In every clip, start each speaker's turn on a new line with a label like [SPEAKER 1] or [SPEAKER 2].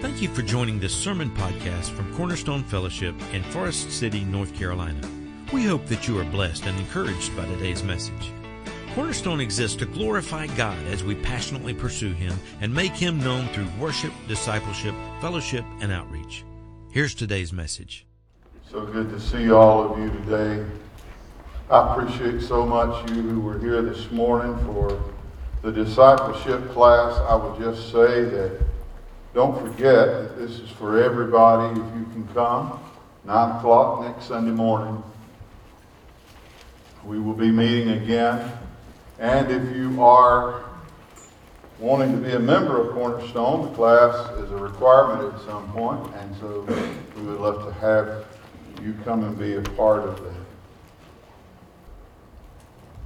[SPEAKER 1] Thank you for joining this sermon podcast from Cornerstone Fellowship in Forest City, North Carolina. We hope that you are blessed and encouraged by today's message. Cornerstone exists to glorify God as we passionately pursue Him and make Him known through worship, discipleship, fellowship, and outreach. Here's today's message.
[SPEAKER 2] So good to see all of you today. I appreciate so much you who were here this morning for the discipleship class. I would just say that don't forget that this is for everybody if you can come. 9 o'clock next Sunday morning. We will be meeting again. And if you are wanting to be a member of Cornerstone, the class is a requirement at some point, and so we would love to have you come and be a part of that.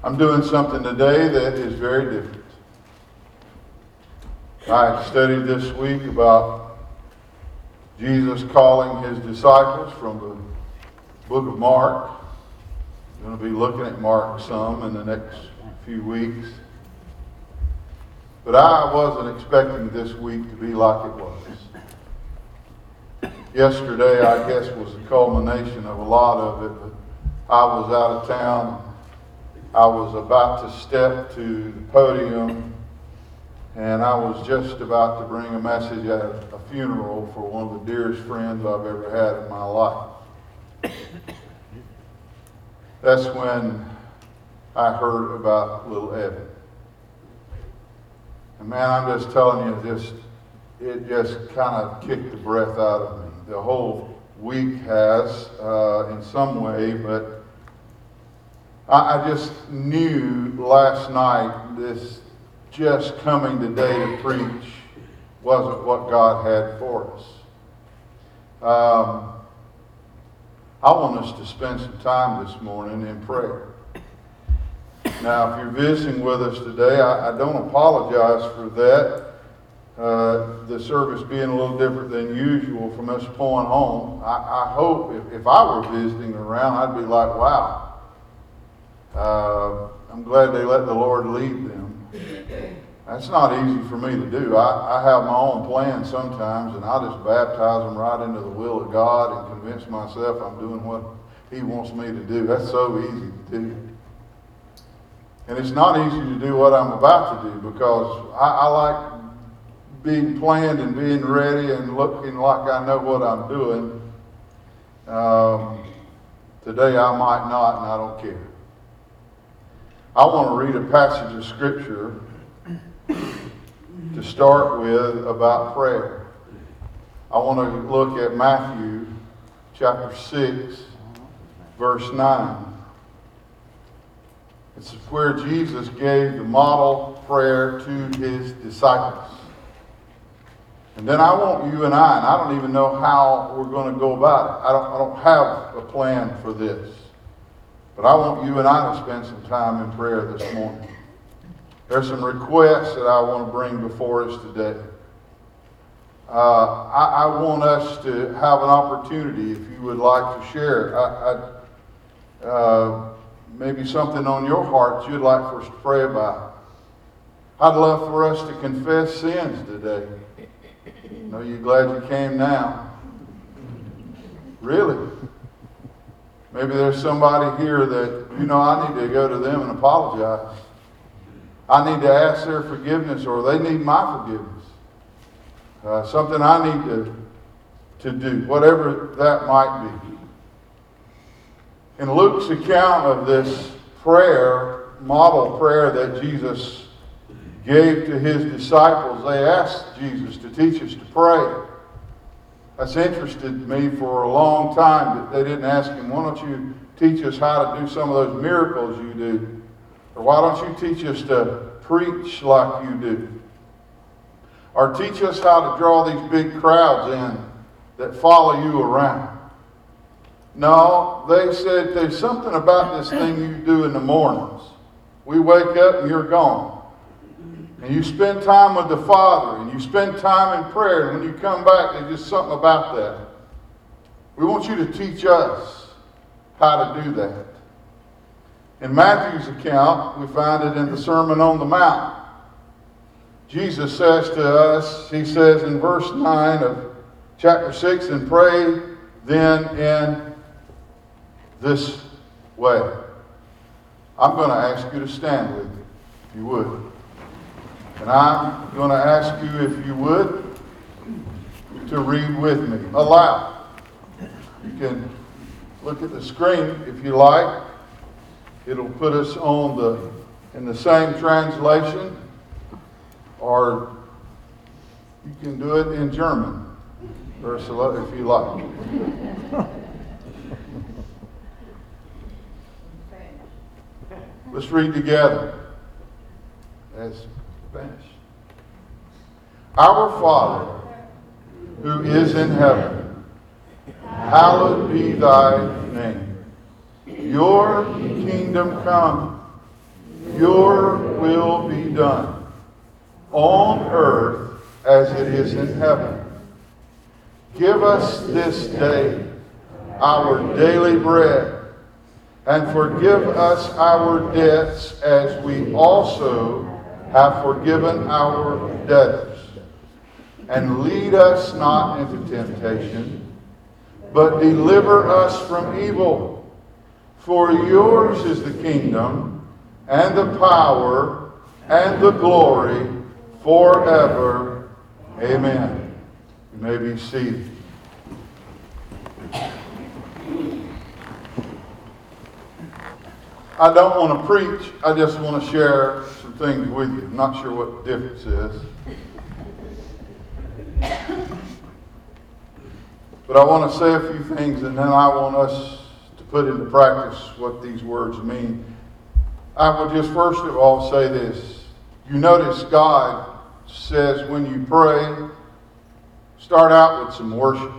[SPEAKER 2] I'm doing something today that is very different. I studied this week about Jesus calling his disciples from the book of Mark. I'm going to be looking at Mark some in the next few weeks. But I wasn't expecting this week to be like it was. Yesterday, I guess, was the culmination of a lot of it, but I was out of town. I was about to step to the podium and I was just about to bring a message at a funeral for one of the dearest friends I've ever had in my life. That's when I heard about little Evan. And man, I'm just telling you, just it just kind of kicked the breath out of me. The whole week has, uh, in some way, but I, I just knew last night this just coming today to preach wasn't what God had for us. Um, I want us to spend some time this morning in prayer. Now, if you're visiting with us today, I, I don't apologize for that. Uh, the service being a little different than usual from us pulling home. I, I hope if, if, I were visiting around, I'd be like, wow. Uh, I'm glad they let the Lord lead them. That's not easy for me to do. I, I have my own plans sometimes, and I just baptize them right into the will of God and convince myself I'm doing what He wants me to do. That's so easy to do. And it's not easy to do what I'm about to do because I, I like being planned and being ready and looking like I know what I'm doing. Um, today I might not, and I don't care. I want to read a passage of Scripture to start with about prayer. I want to look at Matthew chapter 6, verse 9. It's where Jesus gave the model prayer to his disciples. And then I want you and I, and I don't even know how we're going to go about it. I don't, I don't have a plan for this. But I want you and I to spend some time in prayer this morning. There's some requests that I want to bring before us today. Uh, I, I, want us to have an opportunity, if you would like to share, I, I, uh, maybe something on your heart you'd like for us to pray about. I'd love for us to confess sins today. I know you're glad you came now. Really? Maybe there's somebody here that, you know, I need to go to them and apologize. I need to ask their forgiveness or they need my forgiveness. Uh, something I need to, to do, whatever that might be. In Luke's account of this prayer, model prayer that Jesus gave to his disciples, they asked Jesus to teach us to pray. That's interested me for a long time that they didn't ask him, why don't you teach us how to do some of those miracles you do? Or why don't you teach us to preach like you do? Or teach us how to draw these big crowds in that follow you around? No, they said there's something about this thing you do in the mornings. We wake up and you're gone. And you spend time with the Father and you spend time in prayer. And when you come back, there's just something about that. We want you to teach us how to do that. In Matthew's account, we find it in the Sermon on the Mount. Jesus says to us, he says in verse 9 of chapter 6, and pray then in this way. I'm going to ask you to stand with me, if you would. And I'm going to ask you, if you would, to read with me aloud. You can look at the screen if you like. It'll put us on the in the same translation, or you can do it in German, Ursula, if you like. Let's read together as Spanish. Our Father, who is in heaven, hallowed be thy name. Your kingdom come, your will be done, on earth as it is in heaven. Give us this day our daily bread, and forgive us our debts as we also have forgiven our debtors. And lead us not into temptation, but deliver us from evil. For yours is the kingdom, and the power, and the glory, forever. Amen. You may be seated. I don't want to preach. I just want to share things with you. I'm not sure what the difference is. But I want to say a few things, and then I want us to put into practice what these words mean. I would just first of all say this. You notice God says when you pray, start out with some worship.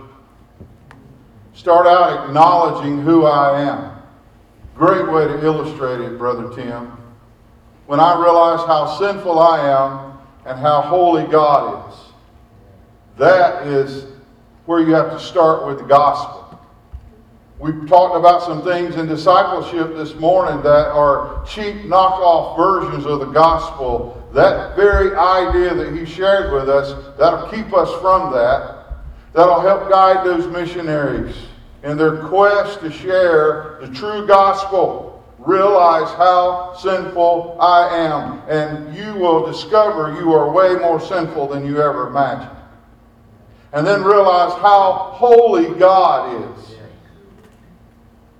[SPEAKER 2] Start out acknowledging who I am. Great way to illustrate it, Brother Tim. When I realize how sinful I am and how holy God is, that is where you have to start with the gospel. We talked about some things in discipleship this morning that are cheap knockoff versions of the gospel. That very idea that he shared with us, that'll keep us from that. That'll help guide those missionaries in their quest to share the true gospel. Realize how sinful I am, and you will discover you are way more sinful than you ever imagined. And then realize how holy God is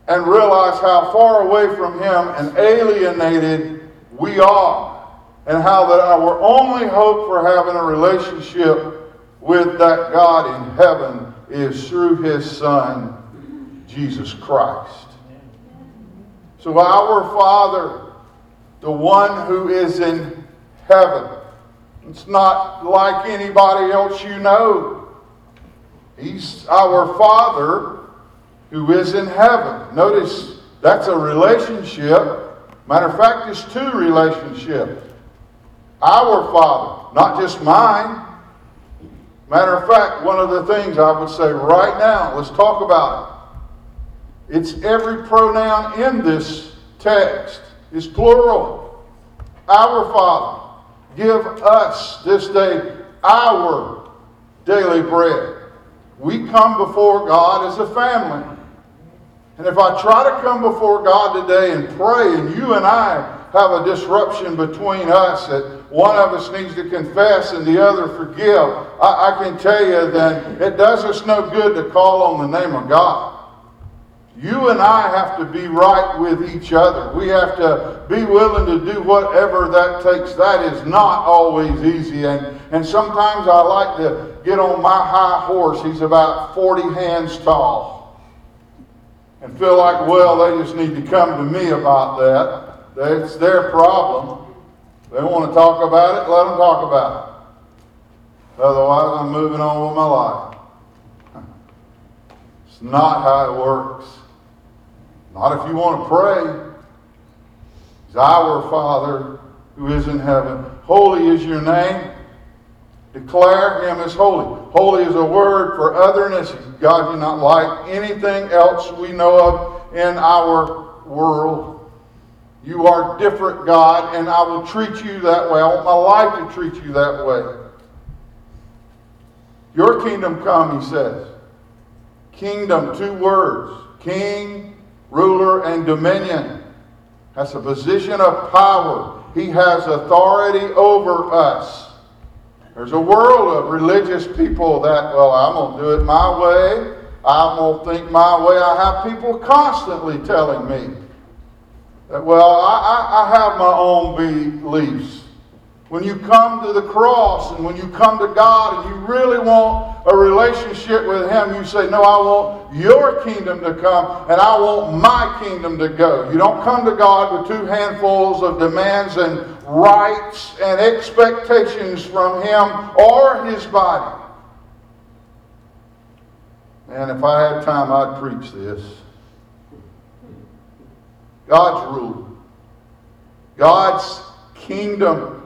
[SPEAKER 2] and realize how far away from Him and alienated we are, and how that our only hope for having a relationship with that God in heaven is through His Son, Jesus Christ. So, our Father, the one who is in heaven, it's not like anybody else you know. He's our Father who is in heaven. Notice that's a relationship. Matter of fact, it's two relationships. Our Father, not just mine. Matter of fact, one of the things I would say right now, let's talk about it. It's every pronoun in this text is plural. Our Father, give us this day our daily bread. We come before God as a family. And if I try to come before God today and pray, and you and I have a disruption between us that one of us needs to confess and the other forgive, I, I can tell you that it does us no good to call on the name of God. You and I have to be right with each other. We have to be willing to do whatever that takes. That is not always easy. And, and sometimes I like to get on my high horse. He's about 40 hands tall and feel like, well, they just need to come to me about that. That's their problem. They want to talk about it, let them talk about it. Otherwise, I'm moving on with my life. It's not how it works. Not if you want to pray. It's our Father who is in heaven. Holy is your name. Declare him as holy. Holy is a word for otherness. God do not like anything else we know of in our world. You are different, God, and I will treat you that way. I want my life to treat you that way. Your kingdom come, he says. Kingdom, two words king, ruler, and dominion. That's a position of power. He has authority over us. There's a world of religious people that, well, I'm going to do it my way. I'm going to think my way. I have people constantly telling me that, well, I, I, I have my own beliefs. When you come to the cross and when you come to God and you really want a relationship with Him, you say, No, I want your kingdom to come and I want my kingdom to go. You don't come to God with two handfuls of demands and rights and expectations from Him or His body. And if I had time, I'd preach this. God's rule, God's kingdom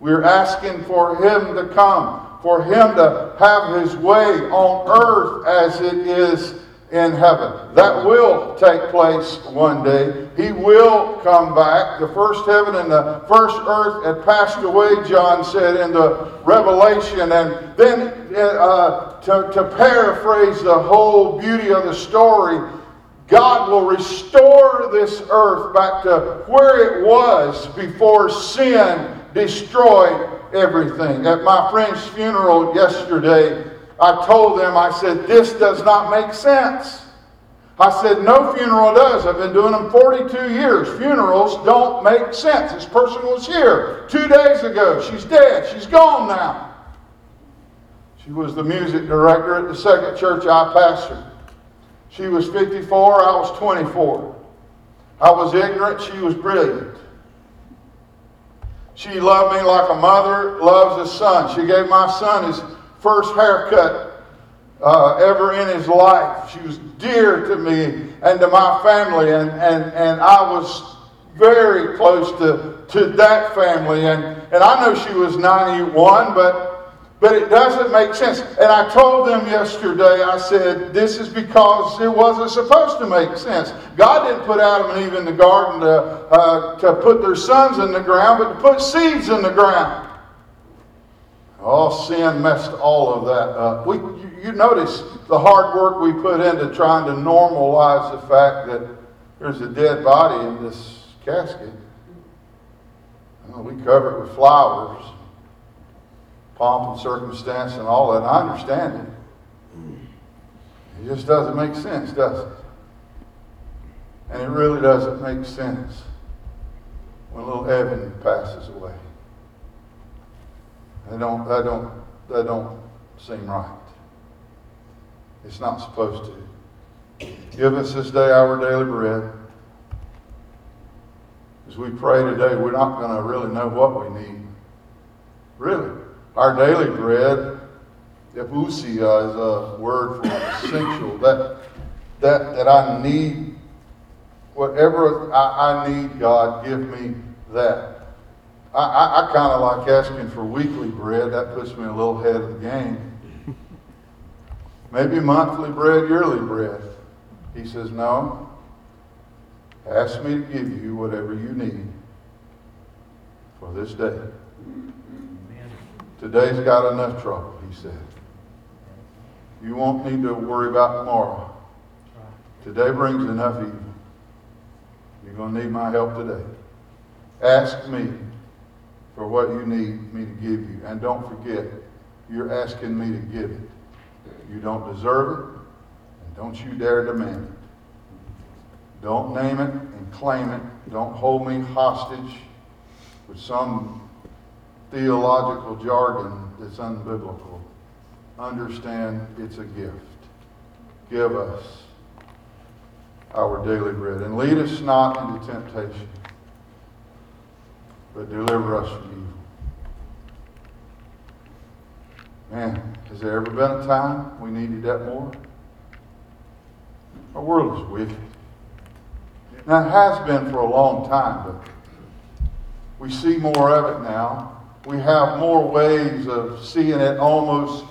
[SPEAKER 2] we're asking for Him to come, for Him to have His way on earth as it is in heaven. That will take place one day. He will come back. The first heaven and the first earth had passed away, John said in the Revelation. And then, uh, to, to paraphrase the whole beauty of the story, God will restore this earth back to where it was before sin destroyed everything. At my friend's funeral yesterday, I told them, I said, this does not make sense. I said, no funeral does. I've been doing them 42 years. Funerals don't make sense. This person was here two days ago. She's dead. She's gone now. She was the music director at the second church I pastored. She was 54, I was 24. I was ignorant, she was brilliant. She loved me like a mother loves a son. She gave my son his first haircut uh, ever in his life. She was dear to me and to my family, and, and, and I was very close to, to that family. And, and I know she was 91, but but it doesn't make sense. And I told them yesterday, I said, this is because it wasn't supposed to make sense. God didn't put Adam and Eve in the garden to, uh, to put their sons in the ground, but to put seeds in the ground. Oh, sin messed all of that up. We, you, you notice the hard work we put into trying to normalize the fact that there's a dead body in this casket. we cover it with flowers pomp and circumstance and all that. I understand it. It just doesn't make sense, does it? And it really doesn't make sense when little Evan passes away. That don't, that don't, that don't seem right. It's not supposed to. Give us this day our daily bread. As we pray today, we're not going to really know what we need. Really. Our daily bread, epusia is a word for essential. That, that, that I need, whatever I, I need, God, give me that. I, I, I kind of like asking for weekly bread. That puts me a little ahead of the game. Maybe monthly bread, yearly bread. He says, No. Ask me to give you whatever you need for this day. Today's got enough trouble, he said. You won't need to worry about tomorrow. Today brings enough evil. You're going to need my help today. Ask me for what you need me to give you. And don't forget, you're asking me to give it. You don't deserve it, and don't you dare demand it. Don't name it and claim it. Don't hold me hostage with some theological jargon that's unbiblical. Understand it's a gift. Give us our daily bread. And lead us not into temptation, but deliver us from evil. Man, has there ever been a time we needed that more? Our world is wicked. Now, it has been for a long time, but we see more of it now we have more ways of seeing it almost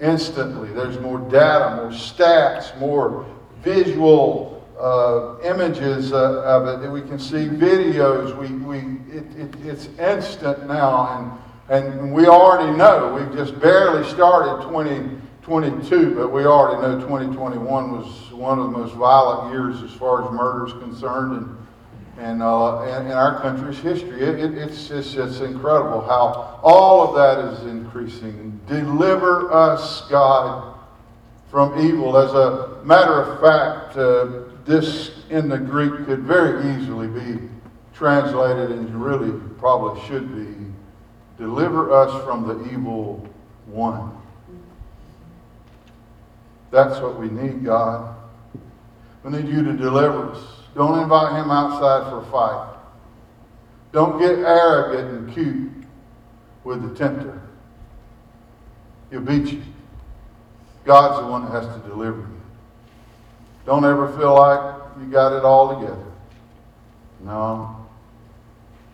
[SPEAKER 2] instantly. There's more data, more stats, more visual uh, images uh, of it. That we can see videos. We, we, it, it, it's instant now, and, and we already know. We've just barely started 2022, but we already know 2021 was one of the most violent years as far as murder is concerned, and and uh, in, our country's history. It, it, it's, it's, it's incredible how all of that is increasing. Deliver us, God, from evil. As a matter of fact, uh, this in the Greek could very easily be translated and really probably should be deliver us from the evil one. That's what we need, God. We need you to deliver us. Don't invite him outside for a fight. Don't get arrogant and cute with the tempter. He'll beat you. God's the one that has to deliver you. Don't ever feel like you got it all together. No.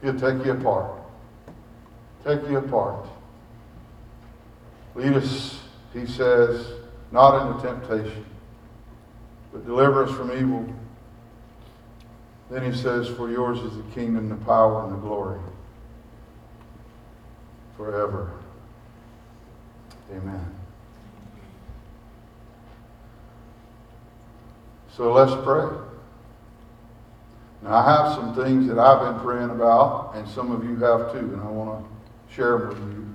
[SPEAKER 2] He'll take you apart. Take you apart. Lead us, he says, not into temptation, but deliver us from evil. Then he says, For yours is the kingdom, the power, and the glory forever. Amen. So let's pray. Now, I have some things that I've been praying about, and some of you have too, and I want to share them with you.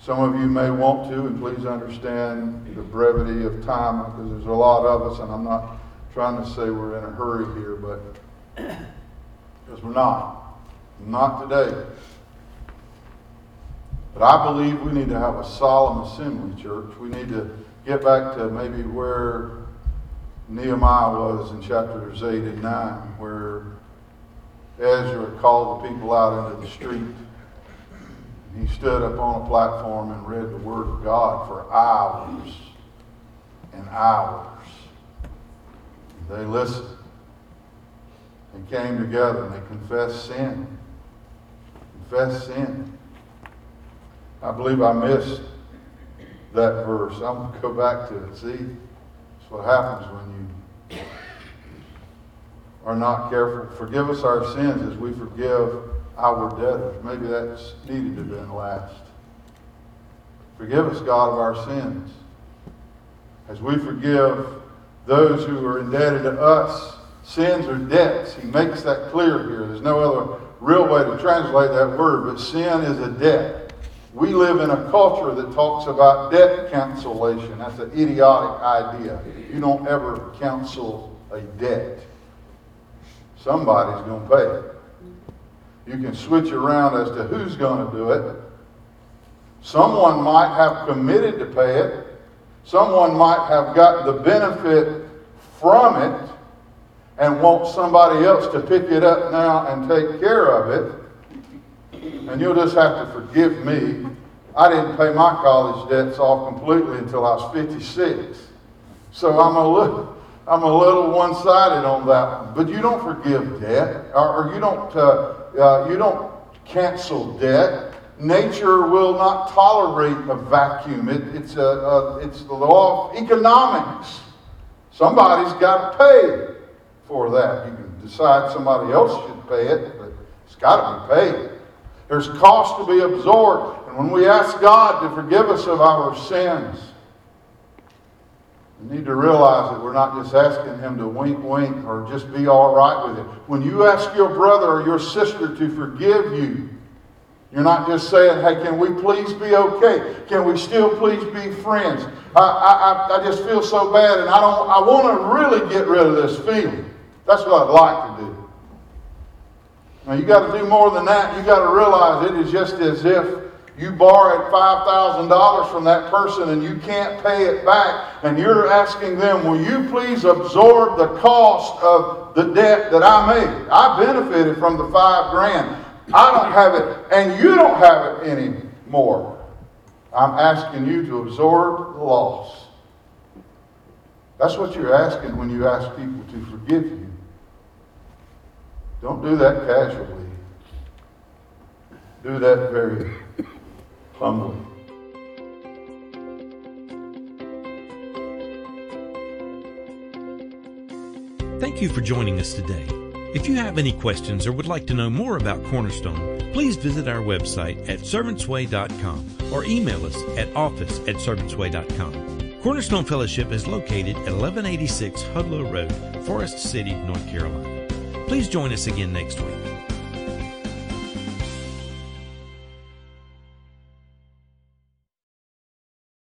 [SPEAKER 2] Some of you may want to, and please understand the brevity of time because there's a lot of us, and I'm not trying to say we're in a hurry here, but because we're not. Not today. But I believe we need to have a solemn assembly, church. We need to get back to maybe where Nehemiah was in chapters 8 and 9, where Ezra called the people out into the street. He stood up on a platform and read the Word of God for hours and hours. They listened. They came together and they confessed sin. Confessed sin. I believe I missed that verse. I'm going to go back to it. See, that's what happens when you are not careful. Forgive us our sins as we forgive our debtors. Maybe that's needed to have been last. Forgive us, God, of our sins as we forgive those who are indebted to us. Sins are debts. He makes that clear here. There's no other real way to translate that word, but sin is a debt. We live in a culture that talks about debt cancellation. That's an idiotic idea. You don't ever cancel a debt. Somebody's going to pay it. You can switch around as to who's going to do it. Someone might have committed to pay it. Someone might have got the benefit from it and want somebody else to pick it up now and take care of it. And you'll just have to forgive me. I didn't pay my college debts off completely until I was 56. So I'm a little, I'm a little one-sided on that. But you don't forgive debt, or, or you don't, uh, uh, you don't cancel debt. Nature will not tolerate a vacuum. It, it's, a, a, it's the law of economics. Somebody's got to pay for that. You can decide somebody else should pay it, but it's got to be paid. There's cost to be absorbed. And when we ask God to forgive us of our sins, we need to realize that we're not just asking Him to wink, wink, or just be all right with it. When you ask your brother or your sister to forgive you, you're not just saying, hey, can we please be okay? Can we still please be friends? I, I, I just feel so bad and I, don't, I want to really get rid of this feeling. That's what I'd like to do. Now, you got to do more than that. You got to realize it is just as if you borrowed $5,000 from that person and you can't pay it back, and you're asking them, Will you please absorb the cost of the debt that I made? I benefited from the five grand. I don't have it, and you don't have it anymore. I'm asking you to absorb the loss. That's what you're asking when you ask people to forgive you. Don't do that casually. Do that very humbly.
[SPEAKER 1] Thank you for joining us today. If you have any questions or would like to know more about Cornerstone, please visit our website at servantsway.com or email us at office at servantsway.com. Cornerstone Fellowship is located at 1186 Hudlow Road, Forest City, North Carolina. Please join us again next week.